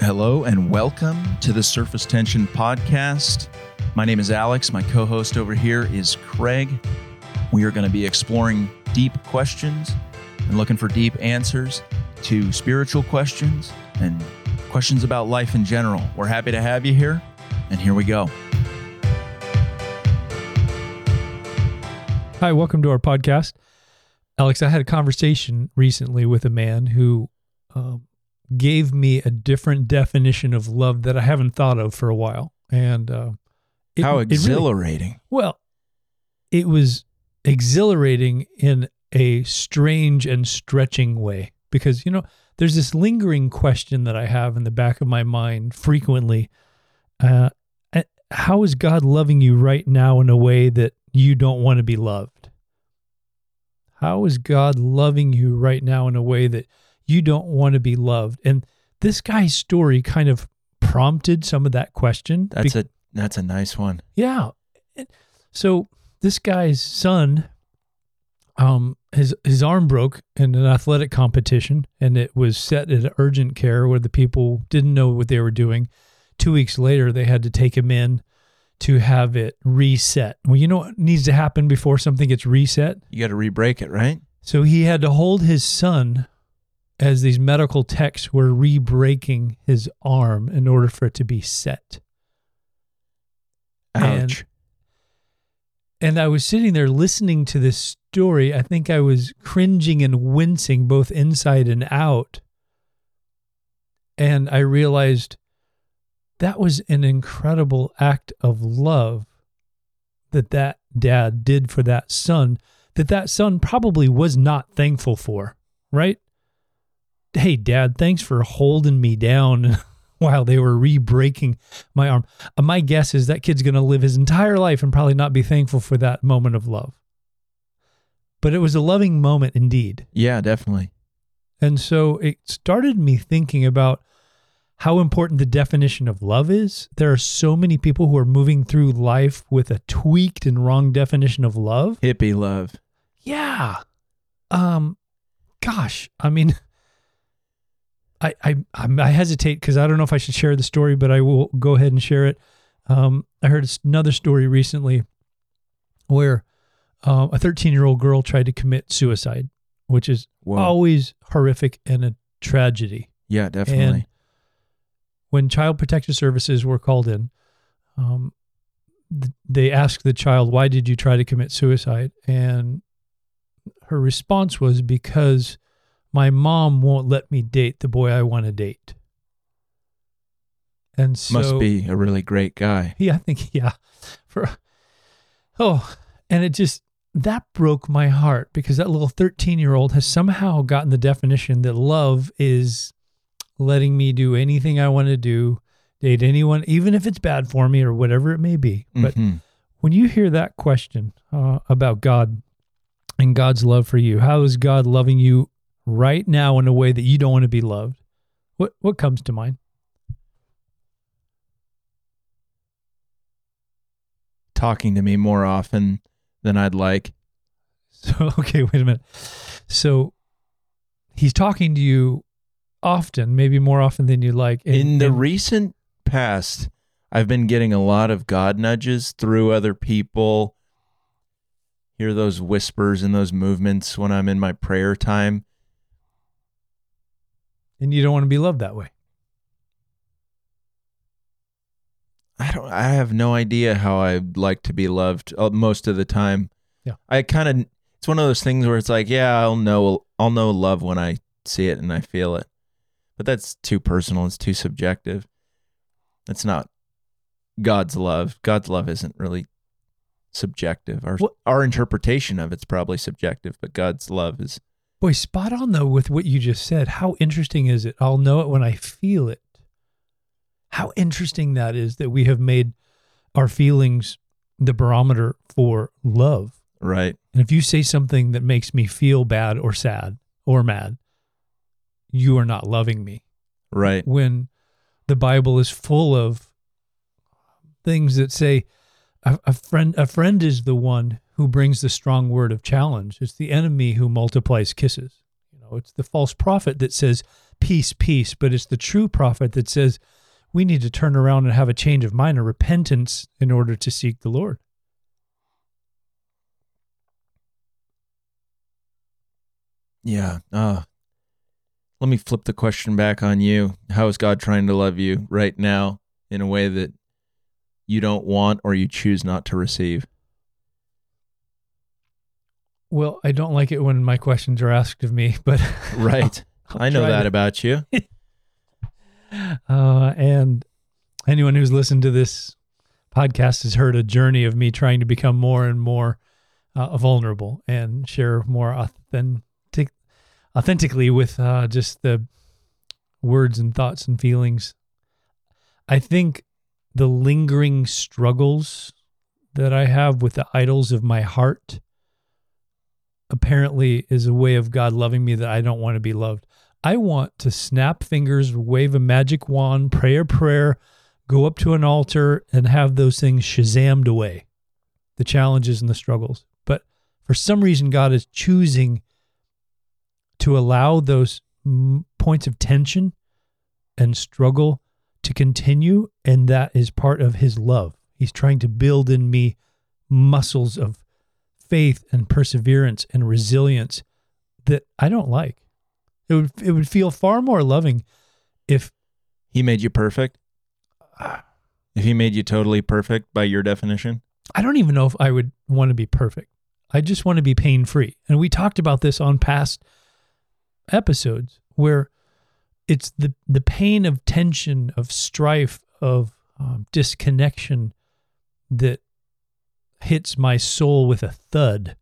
Hello and welcome to the Surface Tension Podcast. My name is Alex. My co host over here is Craig. We are going to be exploring deep questions and looking for deep answers to spiritual questions and questions about life in general. We're happy to have you here, and here we go. Hi, welcome to our podcast. Alex, I had a conversation recently with a man who um, gave me a different definition of love that I haven't thought of for a while. And uh, it, how it exhilarating. Really, well, it was exhilarating in a strange and stretching way because, you know, there's this lingering question that I have in the back of my mind frequently. Uh, how is God loving you right now in a way that you don't want to be loved? How is God loving you right now in a way that you don't want to be loved? And this guy's story kind of prompted some of that question. That's Be- a that's a nice one. Yeah. So this guy's son um his his arm broke in an athletic competition and it was set at urgent care where the people didn't know what they were doing. 2 weeks later they had to take him in to have it reset. Well, you know what needs to happen before something gets reset? You got to re-break it, right? So he had to hold his son as these medical techs were re-breaking his arm in order for it to be set. Ouch. And, and I was sitting there listening to this story. I think I was cringing and wincing both inside and out. And I realized that was an incredible act of love that that dad did for that son that that son probably was not thankful for right hey dad thanks for holding me down while they were re-breaking my arm uh, my guess is that kid's going to live his entire life and probably not be thankful for that moment of love but it was a loving moment indeed yeah definitely and so it started me thinking about how important the definition of love is. There are so many people who are moving through life with a tweaked and wrong definition of love. Hippie love. Yeah. Um gosh, I mean I I I hesitate cuz I don't know if I should share the story, but I will go ahead and share it. Um I heard another story recently where uh, a 13-year-old girl tried to commit suicide, which is Whoa. always horrific and a tragedy. Yeah, definitely. And when Child Protective Services were called in, um, th- they asked the child, "Why did you try to commit suicide?" And her response was, "Because my mom won't let me date the boy I want to date." And so, must be a really great guy. Yeah, I think yeah. For oh, and it just that broke my heart because that little 13 year old has somehow gotten the definition that love is letting me do anything I want to do, date anyone, even if it's bad for me or whatever it may be. But mm-hmm. when you hear that question uh, about God and God's love for you, how is God loving you right now in a way that you don't want to be loved? What what comes to mind? Talking to me more often than I'd like. So okay, wait a minute. So he's talking to you often, maybe more often than you like. In, in the in, recent past, I've been getting a lot of God nudges through other people. Hear those whispers and those movements when I'm in my prayer time. And you don't want to be loved that way. I don't I have no idea how I like to be loved uh, most of the time. Yeah. I kind of it's one of those things where it's like, yeah, I'll know I'll know love when I see it and I feel it. But that's too personal. It's too subjective. It's not God's love. God's love isn't really subjective. Our what? our interpretation of it's probably subjective, but God's love is Boy, spot on though with what you just said. How interesting is it? I'll know it when I feel it. How interesting that is that we have made our feelings the barometer for love. Right. And if you say something that makes me feel bad or sad or mad, you are not loving me. Right. When the Bible is full of things that say a, a, friend a friend is the one who brings the strong word of challenge. It's the enemy who multiplies kisses. You know, it's the false prophet that says, peace, peace, but it's the true prophet that says we need to turn around and have a change of mind, a repentance in order to seek the Lord. Yeah. Uh, let me flip the question back on you. How is God trying to love you right now in a way that you don't want or you choose not to receive? Well, I don't like it when my questions are asked of me, but right. I'll I know that to- about you. Uh, and anyone who's listened to this podcast has heard a journey of me trying to become more and more uh, vulnerable and share more authentic, authentically with uh, just the words and thoughts and feelings. I think the lingering struggles that I have with the idols of my heart apparently is a way of God loving me that I don't want to be loved. I want to snap fingers, wave a magic wand, pray a prayer, go up to an altar, and have those things shazammed away the challenges and the struggles. But for some reason, God is choosing to allow those points of tension and struggle to continue. And that is part of His love. He's trying to build in me muscles of faith and perseverance and resilience that I don't like. It would it would feel far more loving if He made you perfect. If he made you totally perfect by your definition, I don't even know if I would want to be perfect. I just want to be pain free. And we talked about this on past episodes where it's the the pain of tension, of strife, of um, disconnection that hits my soul with a thud.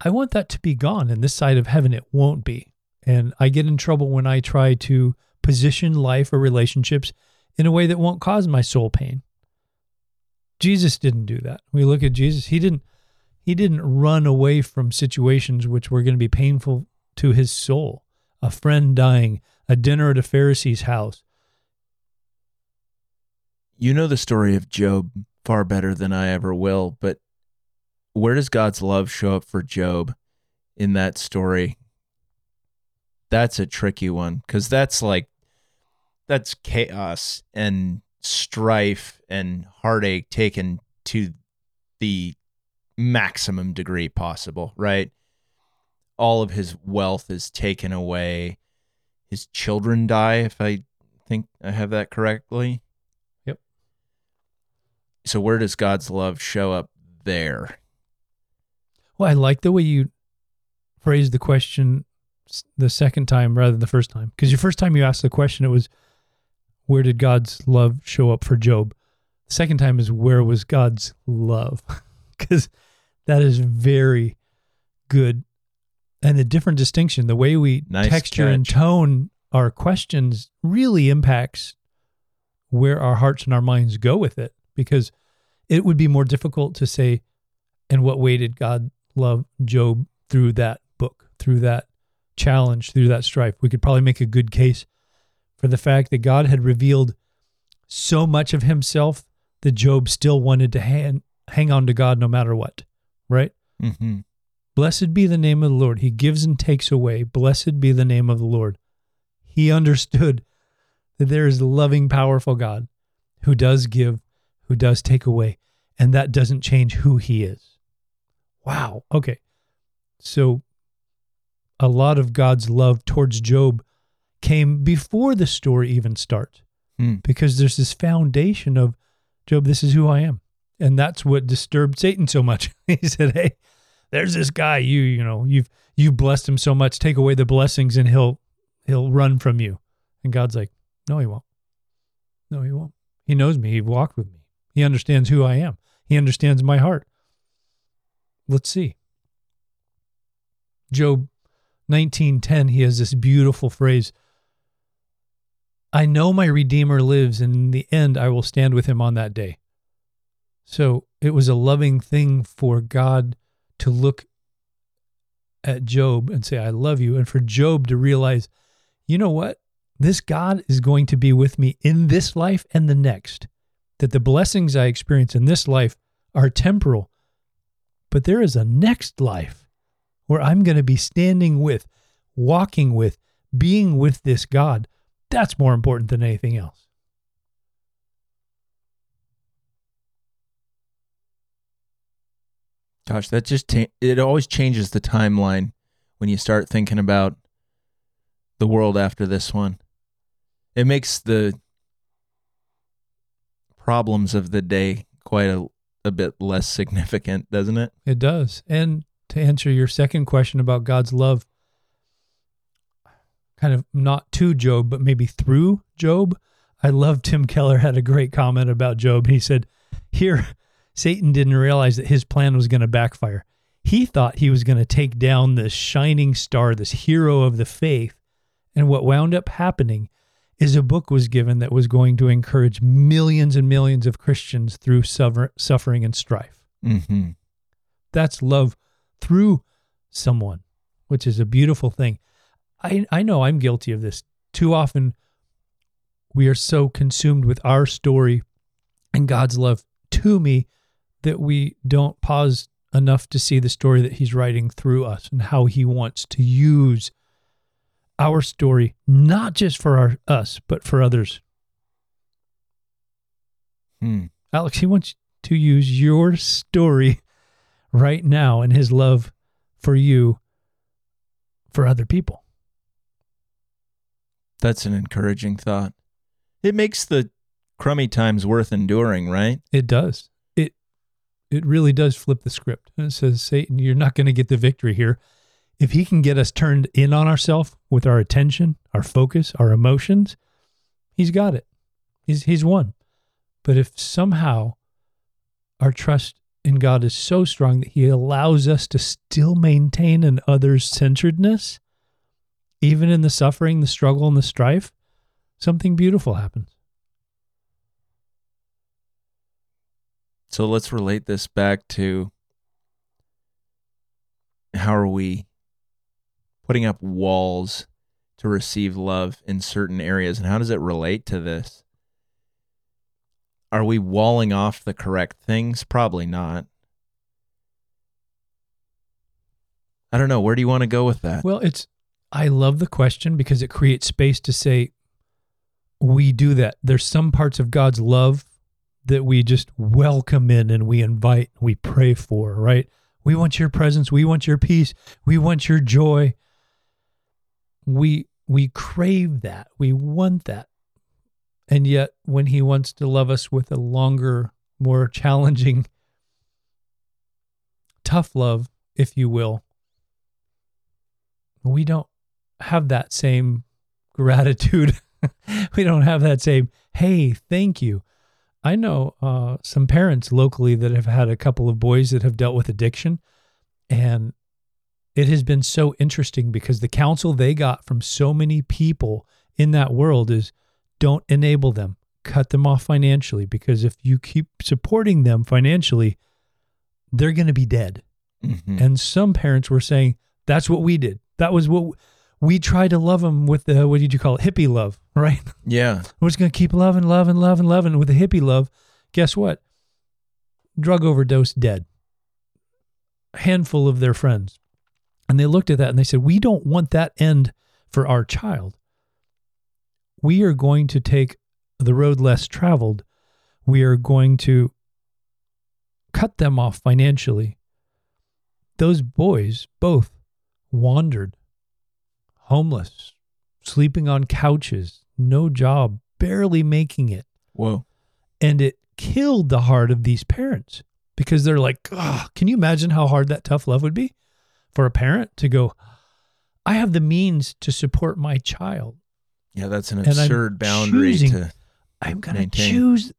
I want that to be gone. And this side of heaven, it won't be. And I get in trouble when I try to position life or relationships in a way that won't cause my soul pain. Jesus didn't do that. We look at Jesus, he didn't he didn't run away from situations which were going to be painful to his soul. A friend dying, a dinner at a Pharisee's house. you know the story of Job far better than I ever will, but where does God's love show up for Job in that story? That's a tricky one because that's like, that's chaos and strife and heartache taken to the maximum degree possible, right? All of his wealth is taken away. His children die, if I think I have that correctly. So where does God's love show up there? Well, I like the way you phrased the question the second time rather than the first time. Because your first time you asked the question, it was, where did God's love show up for Job? The second time is, where was God's love? Because that is very good. And a different distinction, the way we Nice texture and tone our questions really impacts where our hearts and our minds go with it. Because it would be more difficult to say, in what way did God love Job through that book, through that challenge, through that strife? We could probably make a good case for the fact that God had revealed so much of himself that Job still wanted to hang, hang on to God no matter what, right? Mm-hmm. Blessed be the name of the Lord. He gives and takes away. Blessed be the name of the Lord. He understood that there is a loving, powerful God who does give, who does take away, and that doesn't change who he is. Wow. Okay. So a lot of God's love towards Job came before the story even starts Hmm. because there's this foundation of Job, this is who I am. And that's what disturbed Satan so much. he said, Hey, there's this guy, you, you know, you've you've blessed him so much, take away the blessings and he'll he'll run from you. And God's like, No, he won't. No, he won't. He knows me. He walked with me. He understands who I am. He understands my heart. Let's see. Job 19:10 he has this beautiful phrase I know my redeemer lives and in the end I will stand with him on that day. So it was a loving thing for God to look at Job and say I love you and for Job to realize you know what this God is going to be with me in this life and the next that the blessings I experience in this life are temporal but there is a next life where I'm going to be standing with, walking with, being with this God, that's more important than anything else. Gosh, that just it always changes the timeline when you start thinking about the world after this one. It makes the problems of the day quite a, a bit less significant, doesn't it? It does. And to answer your second question about God's love, kind of not to Job, but maybe through Job, I love Tim Keller had a great comment about Job. He said, Here, Satan didn't realize that his plan was going to backfire. He thought he was going to take down this shining star, this hero of the faith. And what wound up happening is a book was given that was going to encourage millions and millions of Christians through suffer- suffering and strife. Mm-hmm. That's love through someone, which is a beautiful thing. I, I know I'm guilty of this. Too often, we are so consumed with our story and God's love to me that we don't pause enough to see the story that He's writing through us and how He wants to use our story, not just for our, us, but for others. Hmm. Alex, He wants to use your story right now and His love for you for other people. That's an encouraging thought. It makes the crummy times worth enduring, right? It does. It it really does flip the script. And it says, Satan, you're not going to get the victory here. If he can get us turned in on ourselves with our attention, our focus, our emotions, he's got it. He's he's won. But if somehow our trust in God is so strong that he allows us to still maintain an others centeredness, even in the suffering, the struggle, and the strife, something beautiful happens. So let's relate this back to how are we putting up walls to receive love in certain areas and how does it relate to this? Are we walling off the correct things? Probably not. I don't know. Where do you want to go with that? Well, it's I love the question because it creates space to say we do that. There's some parts of God's love that we just welcome in and we invite, we pray for, right? We want your presence, we want your peace, we want your joy. We we crave that. We want that. And yet when he wants to love us with a longer, more challenging tough love, if you will, we don't have that same gratitude. we don't have that same, hey, thank you. I know uh, some parents locally that have had a couple of boys that have dealt with addiction. And it has been so interesting because the counsel they got from so many people in that world is don't enable them, cut them off financially, because if you keep supporting them financially, they're going to be dead. Mhm. And some parents were saying, that's what we did. That was what we tried to love them with the, what did you call it? Hippie love, right? yeah. We're just going to keep loving, loving, loving, loving with the hippie love. Guess what? Drug overdose, dead. A handful of their friends. And they looked at that and they said, We don't want that end for our child. We are going to take the road less traveled. We are going to cut them off financially. Those boys both wandered, homeless, sleeping on couches, no job, barely making it. Whoa. And it killed the heart of these parents because they're like, "Ugh, can you imagine how hard that tough love would be for a parent to go, I have the means to support my child. Yeah, that's an And I'm absurd boundary choosing- to I'm going to choose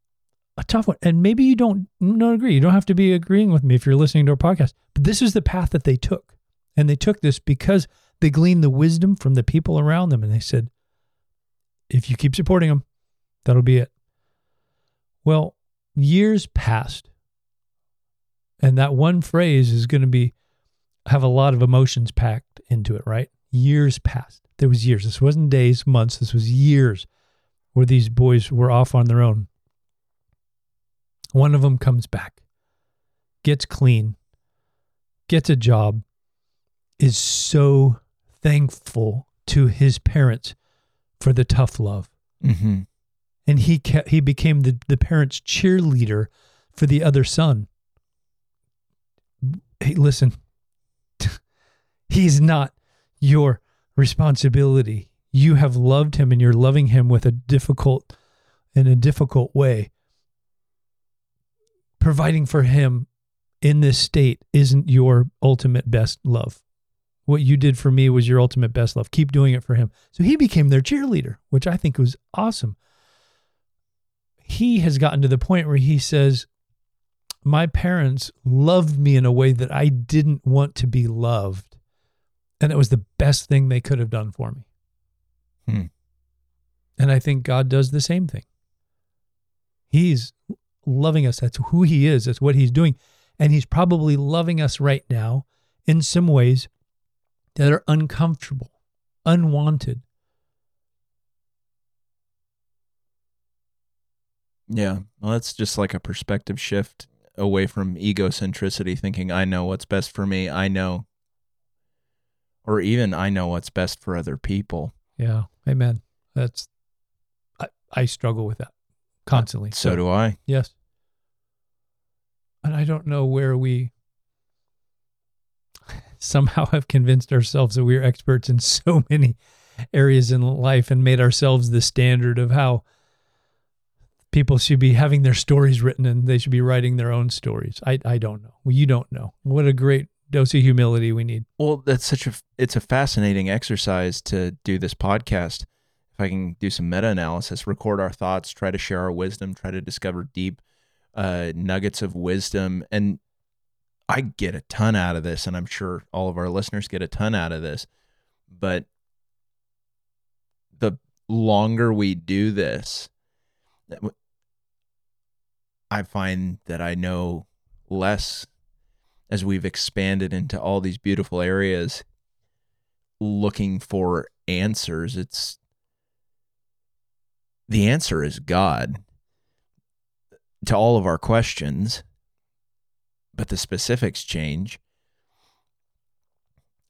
a tough one. And maybe you don't, don't agree. You don't have to be agreeing with me if you're listening to our podcast. But this is the path that they took. And they took this because they gleaned the wisdom from the people around them. And they said, if you keep supporting them, that'll be it. Well, years passed. And that one phrase is going to be, have a lot of emotions packed into it, right? Years passed. There was years. This wasn't days, months. This was years where these boys were off on their own. One of them comes back, gets clean, gets a job, is so thankful to his parents for the tough love. Mm-hmm. And he kept, he became the, the parents' cheerleader for the other son. Hey, listen, he's not your responsibility. You have loved him and you're loving him with a difficult in a difficult way. Providing for him in this state isn't your ultimate best love. What you did for me was your ultimate best love. Keep doing it for him. So he became their cheerleader, which I think was awesome. He has gotten to the point where he says, My parents loved me in a way that I didn't want to be loved. And it was the best thing they could have done for me. Hmm. And I think God does the same thing. He's loving us. That's who He is. That's what He's doing. And He's probably loving us right now in some ways that are uncomfortable, unwanted. Yeah. Well, that's just like a perspective shift away from egocentricity, thinking I know what's best for me. I know, or even I know what's best for other people. Yeah. Amen. That's, I, I struggle with that constantly. So do I. Yes. And I don't know where we somehow have convinced ourselves that we're experts in so many areas in life and made ourselves the standard of how people should be having their stories written and they should be writing their own stories. I, I don't know. Well, you don't know. What a great dose of humility we need. Well, that's such a it's a fascinating exercise to do this podcast. If I can do some meta analysis, record our thoughts, try to share our wisdom, try to discover deep uh, nuggets of wisdom, and I get a ton out of this, and I'm sure all of our listeners get a ton out of this. But the longer we do this, I find that I know less as we've expanded into all these beautiful areas looking for answers. It's the answer is God to all of our questions, but the specifics change.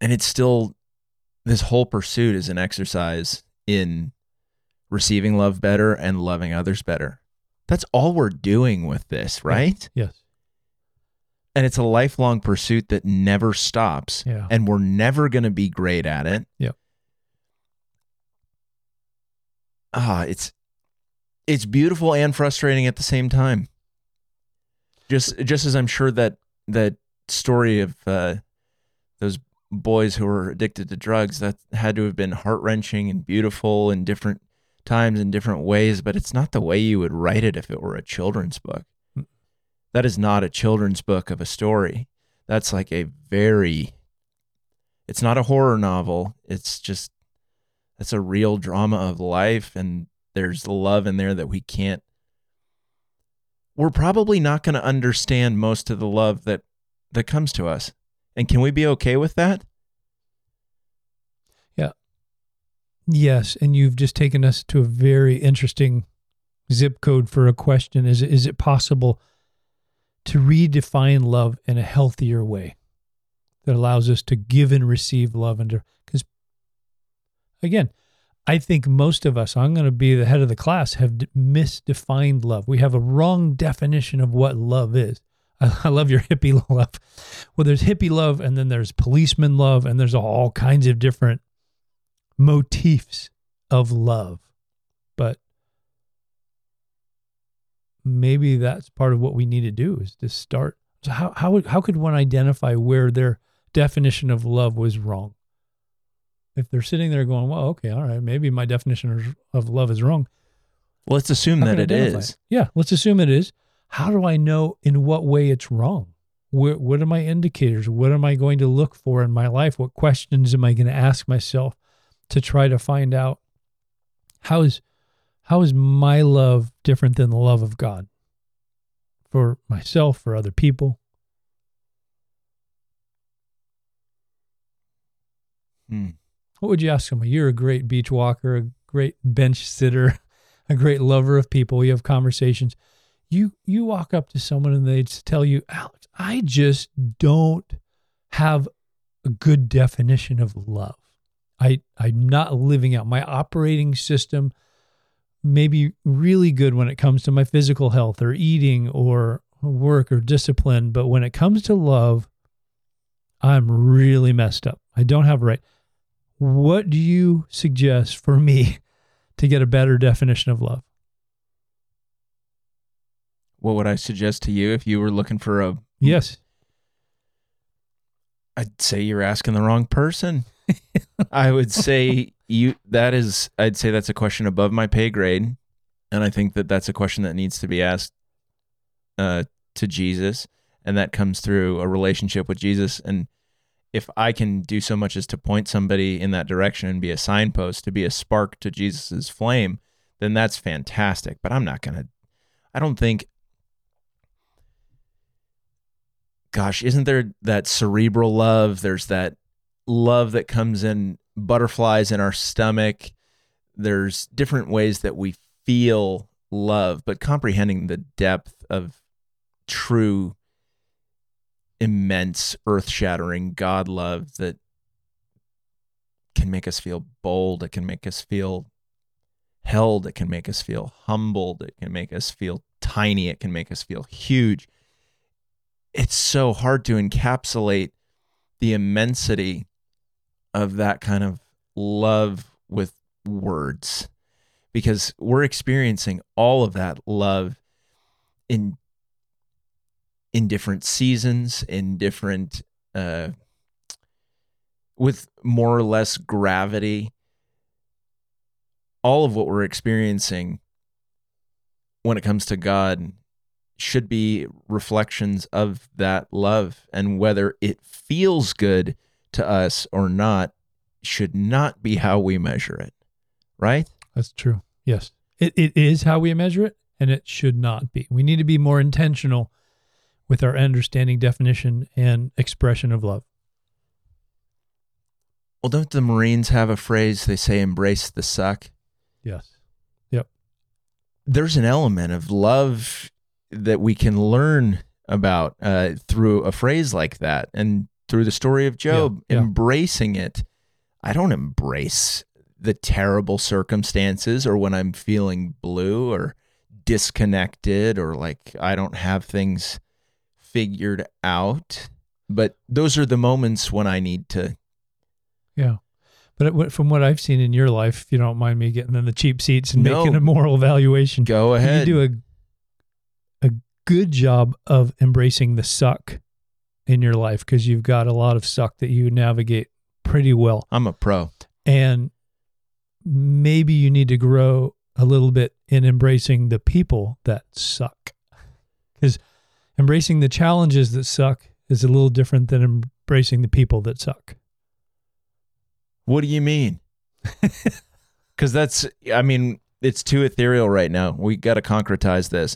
And it's still this whole pursuit is an exercise in receiving love better and loving others better. That's all we're doing with this, right? Yes. And it's a lifelong pursuit that never stops. Yeah. And we're never going to be great at it. Yep. Ah, it's it's beautiful and frustrating at the same time. Just just as I'm sure that that story of uh, those boys who were addicted to drugs that had to have been heart wrenching and beautiful in different times in different ways, but it's not the way you would write it if it were a children's book. That is not a children's book of a story. That's like a very it's not a horror novel. It's just that's a real drama of life and there's love in there that we can't we're probably not going to understand most of the love that that comes to us. And can we be okay with that? Yeah. Yes, and you've just taken us to a very interesting zip code for a question. Is is it possible to redefine love in a healthier way that allows us to give and receive love and because again, I think most of us, I'm going to be the head of the class, have misdefined love. We have a wrong definition of what love is. I, I love your hippie love. Well, there's hippie love, and then there's policeman love, and there's all kinds of different motifs of love. But maybe that's part of what we need to do is to start. So how how would, how could one identify where their definition of love was wrong? If they're sitting there going, "Well, okay, all right, maybe my definition of, of love is wrong." Well, let's assume that it is. It. Yeah, let's assume it is. How do I know in what way it's wrong? What, what are my indicators? What am I going to look for in my life? What questions am I going to ask myself to try to find out how is how is my love different than the love of God for myself, for other people? Hmm. What would you ask someone? You're a great beach walker, a great bench sitter, a great lover of people. You have conversations. You you walk up to someone and they tell you, Alex, I just don't have a good definition of love. I I'm not living out my operating system may be really good when it comes to my physical health or eating or work or discipline, but when it comes to love, I'm really messed up. I don't have right. What do you suggest for me to get a better definition of love? What would I suggest to you if you were looking for a Yes. I'd say you're asking the wrong person. I would say you that is I'd say that's a question above my pay grade. And I think that that's a question that needs to be asked uh, to Jesus. And that comes through a relationship with Jesus. And if I can do so much as to point somebody in that direction and be a signpost to be a spark to Jesus's flame then that's fantastic. But I'm not to I don't think gosh, isn't there that cerebral love? There's that love that comes in butterflies in our stomach. There's different ways that we feel love, but comprehending the depth of true, immense, earth shattering God love that can make us feel bold. It can make us feel held. It can make us feel humbled. It can make us feel tiny. It can make us feel huge it's so hard to encapsulate the immensity of that kind of love with words. Because we're experiencing all of that love in in different seasons in different uh with more or less gravity. All of what we're experiencing when it comes to God should be reflections of that love and whether it feels good to us or not should not be how we measure it right? That's true. Yes. It, it is how we measure it and it should not be. We need to be more intentional with our understanding definition and expression of love. Well don't the marines have a phrase they say embrace the suck yes. Yep. There's an element of love that we can learn about uh, through a phrase like that. And through the story of Job, yeah, yeah. embracing it. I don't embrace the terrible circumstances or when I'm feeling blue or disconnected or like I don't have things figured out. But those are the moments when I need to. Yeah. But from what I've seen in your life, if you don't mind me getting in the cheap seats and no, making a moral evaluation, go ahead. You do a, a good job of embracing the suck in your life because you've got a lot of suck that you navigate pretty well. I'm a pro. And maybe you need to grow a little bit in embracing the people that suck. Because embracing the challenges that suck is a little different than embracing the people that suck. What do you mean? Because that's, I mean, it's too ethereal right now. We got to concretize this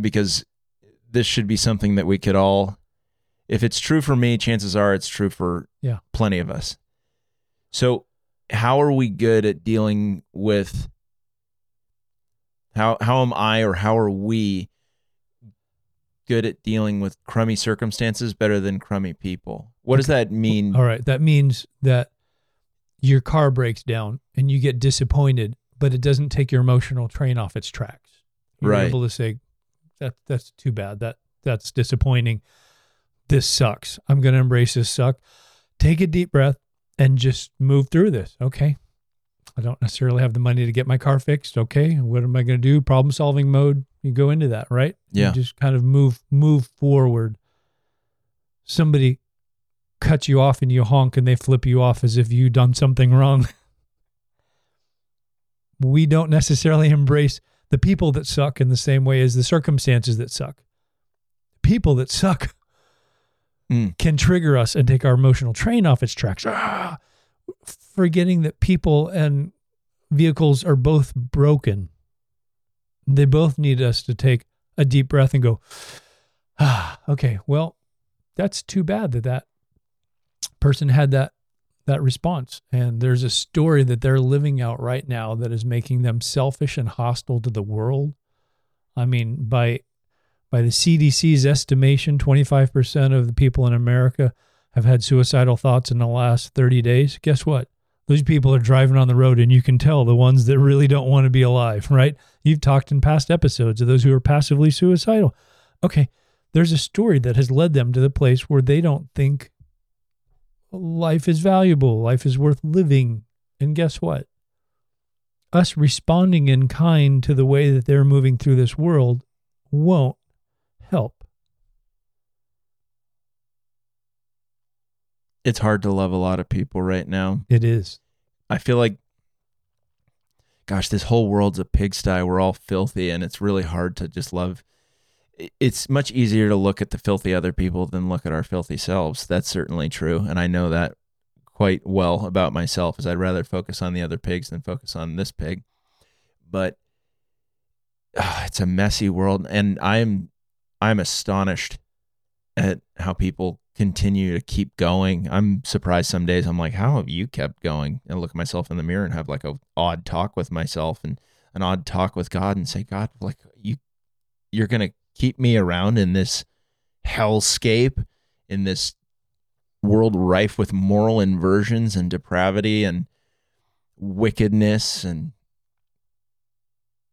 because this should be something that we could all if it's true for me chances are it's true for yeah. plenty of us so how are we good at dealing with how how am i or how are we good at dealing with crummy circumstances better than crummy people what okay. does that mean all right that means that your car breaks down and you get disappointed but it doesn't take your emotional train off its tracks you're right. able to say that that's too bad. That that's disappointing. This sucks. I'm going to embrace this suck. Take a deep breath and just move through this. Okay. I don't necessarily have the money to get my car fixed. Okay. What am I going to do? Problem solving mode. You go into that, right? Yeah. You just kind of move move forward. Somebody cuts you off and you honk and they flip you off as if you done something wrong. we don't necessarily embrace the people that suck in the same way as the circumstances that suck. People that suck mm. can trigger us and take our emotional train off its tracks. Ah, forgetting that people and vehicles are both broken. They both need us to take a deep breath and go, ah, okay, well, that's too bad that that person had that that response. And there's a story that they're living out right now that is making them selfish and hostile to the world. I mean, by by the CDC's estimation, 25% of the people in America have had suicidal thoughts in the last 30 days, guess what? Those people are driving on the road and you can tell the ones that really don't want to be alive, right? You've talked in past episodes of those who are passively suicidal. Okay, there's a story that has led them to the place where they don't think life is valuable, life is worth living. And guess what? Us responding in kind to the way that they're moving through this world won't help. It's hard to love a lot of people right now. It is. I feel like, gosh, this whole world's a pigsty. We're all filthy, and it's really hard to just love. It's much easier to look at the filthy other people than look at our filthy selves. That's certainly true, and I know that quite well about myself. Is I'd rather focus on the other pigs than focus on this pig. But uh, it's a messy world, and I'm I'm astonished at how people continue to keep going. I'm surprised some days I'm like, how have you kept going? And look at myself in the mirror and have like a odd talk with myself and an odd talk with God and say, God, like you you're gonna keep me around in this hellscape, in this world rife with moral inversions and depravity and wickedness and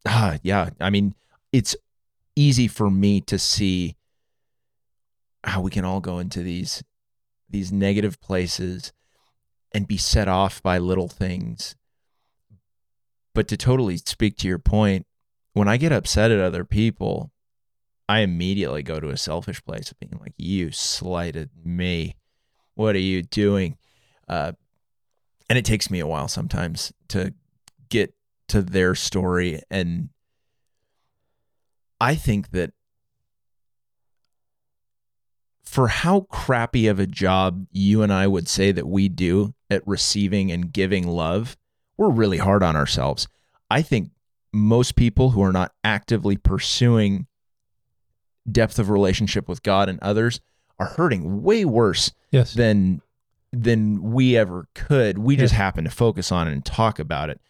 ah yeah. I mean, it's easy for me to see how we can all go into these these negative places and be set off by little things. But to totally speak to your point, when I get upset at other people, I immediately go to a selfish place of being like, "You slighted me. What are you doing?" Uh, and it takes me a while sometimes to get to their story, and I think that for how crappy of a job you and I would say that we do at receiving and giving love, we're really hard on ourselves. I think most people who are not actively pursuing depth of relationship with God and others are hurting way worse Yes. than than we ever could. We just happen to focus on it and talk about it.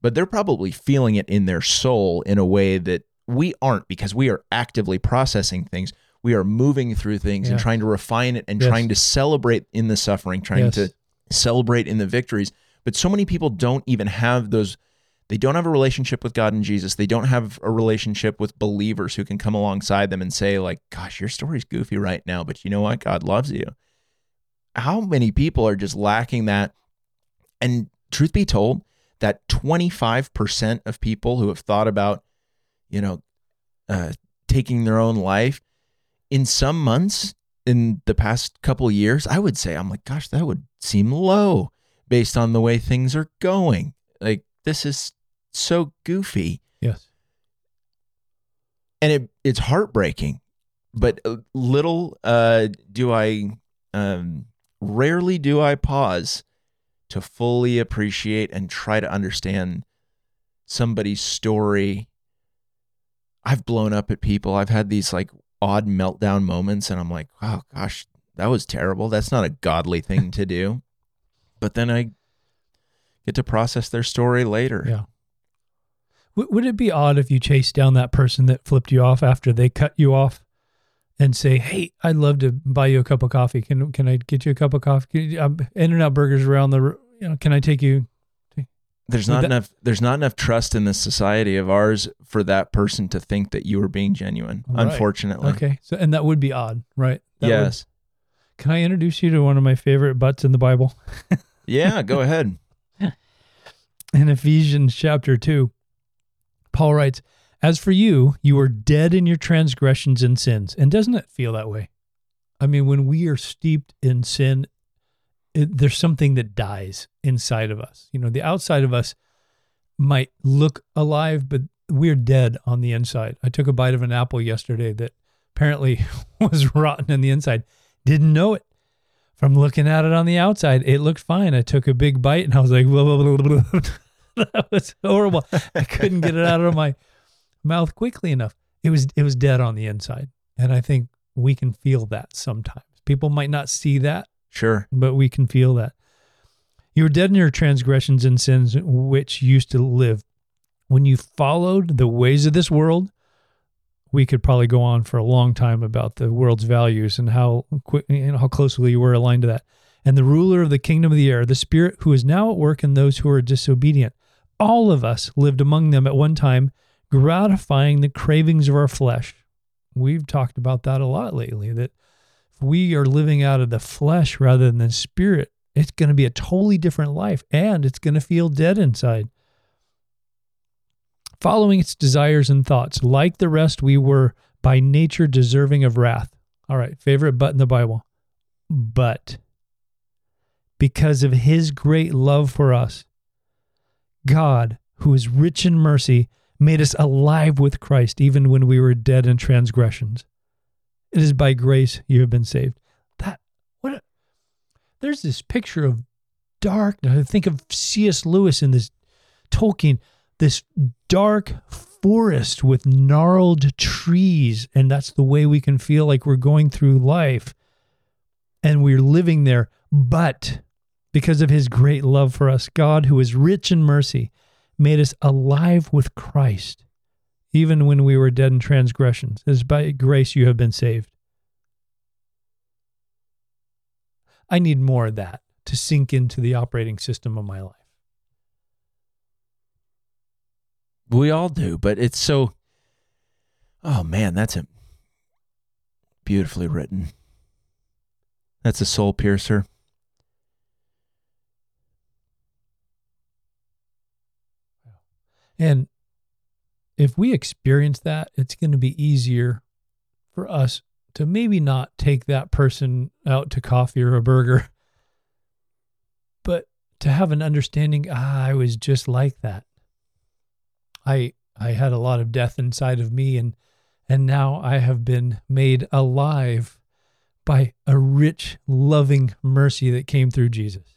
But they're probably feeling it in their soul in a way that we aren't because we are actively processing things. We are moving through things and trying to refine it and Yes. trying to celebrate in the suffering, trying Yes. to celebrate in the victories. But so many people don't even have those they don't have a relationship with God and Jesus. They don't have a relationship with believers who can come alongside them and say like, "Gosh, your story's goofy right now, but you know what? God loves you." How many people are just lacking that? And truth be told, that 25% of people who have thought about, you know, uh, taking their own life in some months in the past couple years, I would say, I'm like, gosh, that would seem low based on the way things are going. Like, this is so goofy. Yes. And it, it's heartbreaking. But uh, little uh, do I, um, rarely do I pause to fully appreciate and try to understand somebody's story. I've blown up at people. I've had these like odd meltdown moments, and I'm like, oh gosh, that was terrible. That's not a godly thing to do. But then I get to process their story later. Yeah. W- would it be odd if you chased down that person that flipped you off after they cut you off and say, "Hey, I'd love to buy you a cup of coffee. Can can I get you a cup of coffee? You- um, In-N-Out Burgers around the, you know, can I take you?" There's not that- enough there's not enough trust in this society of ours for that person to think that you are being genuine. Right. Unfortunately. Okay, so and that would be odd, right? That would- yes. can I introduce you to one of my favorite butts in the Bible? yeah, go ahead. in Ephesians chapter 2, Paul writes, As for you, you are dead in your transgressions and sins. And doesn't it feel that way? I mean, when we are steeped in sin, it, there's something that dies inside of us. You know, the outside of us might look alive, but we're dead on the inside. I took a bite of an apple yesterday that apparently was rotten on the inside. Didn't know it. From looking at it on the outside, it looked fine. I took a big bite and I was like, blah, blah, blah. that was horrible. I couldn't get it out of my mouth quickly enough. It was it was dead on the inside. And I think we can feel that sometimes. People might not see that, Sure. but we can feel that. You were dead in your transgressions and sins which used to live when you followed the ways of this world, we could probably go on for a long time about the world's values and how quick, you know, how closely we're aligned to that. And the ruler of the kingdom of the air, the spirit who is now at work in those who are disobedient. All of us lived among them at one time, gratifying the cravings of our flesh. We've talked about that a lot lately that if we are living out of the flesh rather than the spirit, it's going to be a totally different life and it's going to feel dead inside following its desires and thoughts. Like the rest, we were by nature deserving of wrath. All right, favorite but in the Bible. But because of his great love for us, God, who is rich in mercy, made us alive with Christ even when we were dead in transgressions. It is by grace you have been saved. That what a, there's this picture of darkness. I think of C.S. Lewis in this Tolkien this dark forest with gnarled trees. And that's the way we can feel like we're going through life and we're living there. But because of his great love for us, God, who is rich in mercy, made us alive with Christ, even when we were dead in transgressions. It is by grace you have been saved. I need more of that to sink into the operating system of my life. We all do, but it's so. Oh man, that's a beautifully written. That's a soul piercer. And if we experience that, it's going to be easier for us to maybe not take that person out to coffee or a burger, but to have an understanding, ah, I was just like that. I I had a lot of death inside of me and and now I have been made alive by a rich loving mercy that came through Jesus.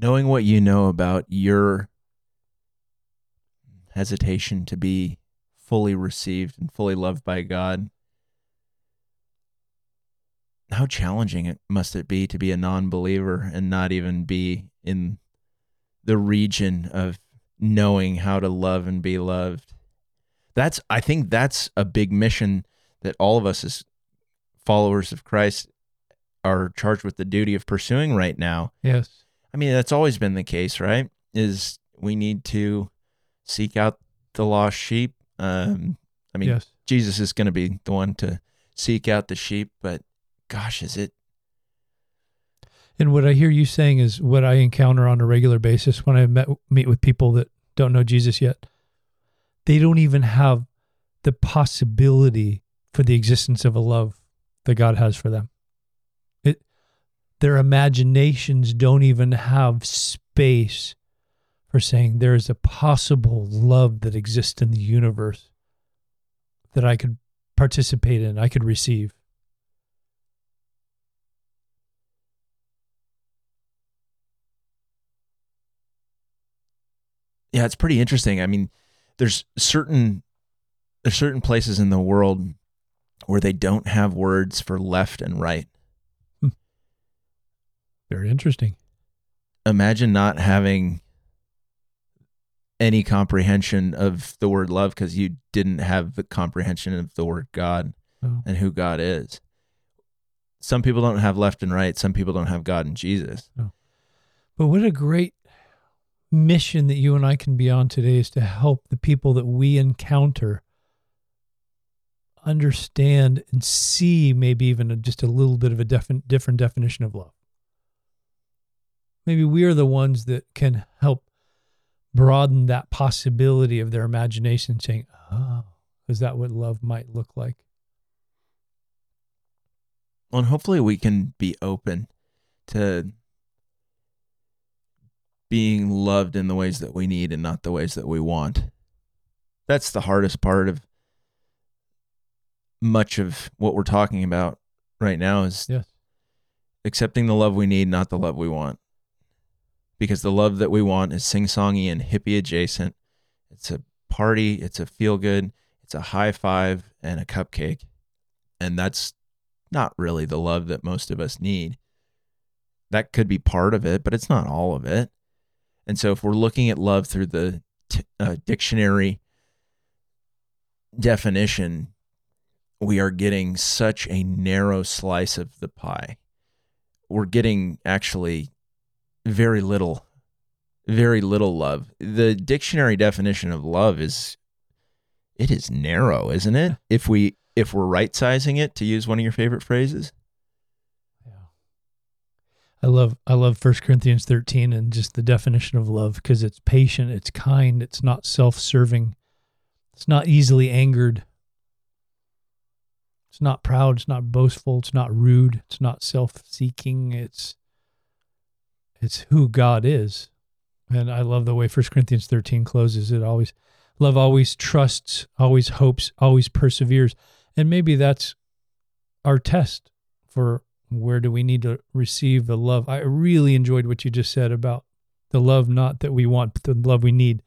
Knowing what you know about your hesitation to be fully received and fully loved by God how challenging it must it be to be a non-believer and not even be in the region of knowing how to love and be loved. That's i think that's a big mission that all of us as followers of christ are charged with the duty of pursuing right now. Yes i mean that's always been the case right is we need to seek out the lost sheep um i mean yes. jesus is going to be the one to seek out the sheep but gosh, is it? And what I hear you saying is what I encounter on a regular basis when I met, meet with people that don't know Jesus yet. They don't even have the possibility for the existence of a love that God has for them. Their imaginations don't even have space for saying there is a possible love that exists in the universe that I could participate in, I could receive. yeah, it's pretty interesting. I mean, there's certain there's certain places in the world where they don't have words for left and right. Very interesting. Imagine not having any comprehension of the word love because you didn't have the comprehension of the word God oh. and who God is. Some people don't have left and right. Some people don't have God and Jesus. Oh. But what a great mission that you and I can be on today is to help the people that we encounter understand and see maybe even a, just a little bit of a defi- different definition of love. Maybe we are the ones that can help broaden that possibility of their imagination, saying, Oh, is that what love might look like? Well, and hopefully we can be open to being loved in the ways that we need and not the ways that we want. That's the hardest part of much of what we're talking about right now is yes. accepting the love we need, not the love we want. Because the love that we want is sing songy and hippie adjacent. It's a party, it's a feel good, it's a high five and a cupcake. And that's not really the love that most of us need. That could be part of it, but it's not all of it. And so if we're looking at love through the t- uh, dictionary definition, we are getting such a narrow slice of the pie. We're getting actually very little, very little love. The dictionary definition of love is it is narrow, isn't it? If we if we're right sizing it to use one of your favorite phrases. Yeah. I love I love 1 Corinthians 13 and just the definition of love because it's patient, it's kind, it's not self-serving. It's not easily angered. It's not proud, it's not boastful, it's not rude, it's not self-seeking. It's it's who God is. And I love the way 1 Corinthians 13 closes. It always love always trusts, always hopes, always perseveres. And maybe that's our test for where do we need to receive the love. I really enjoyed what you just said about the love not that we want, but the love we need.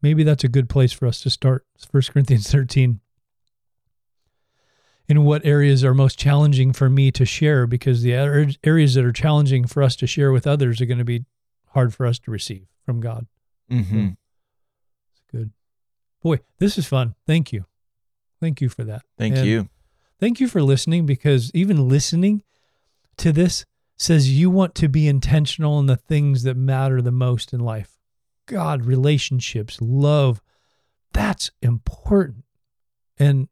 Maybe that's a good place for us to start. 1 Corinthians 13. In what areas are most challenging for me to share? Because the areas that are challenging for us to share with others are going to be hard for us to receive from God. Mm-hmm. It's good. Boy, this is fun. Thank you. Thank you for that. Thank And you. Thank you for listening because even listening to this says you want to be intentional in the things that matter the most in life. God, relationships, love, that's important. And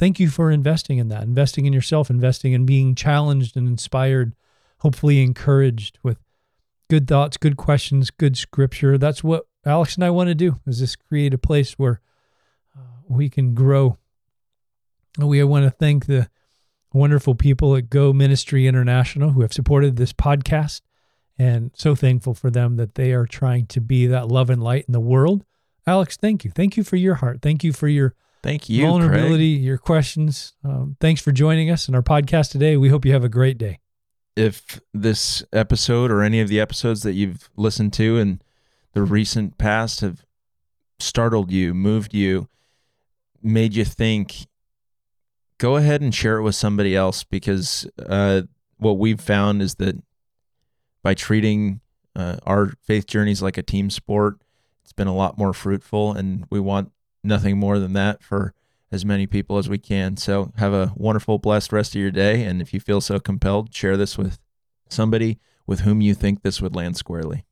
thank you for investing in that, investing in yourself, investing in being challenged and inspired, hopefully encouraged with good thoughts, good questions, good scripture. That's what Alex and I want to do is just create a place where uh, we can grow we want to thank the wonderful people at Go Ministry International who have supported this podcast and so thankful for them that they are trying to be that love and light in the world. Alex, thank you. Thank you for your heart. Thank you for your Thank you, vulnerability, Craig. your questions. Um, thanks for joining us in our podcast today. We hope you have a great day. If this episode or any of the episodes that you've listened to in the recent past have startled you, moved you, made you think, go ahead and share it with somebody else because uh, what we've found is that by treating uh, our faith journeys like a team sport, it's been a lot more fruitful, and we want nothing more than that for as many people as we can. So have a wonderful, blessed rest of your day. And if you feel so compelled, share this with somebody with whom you think this would land squarely.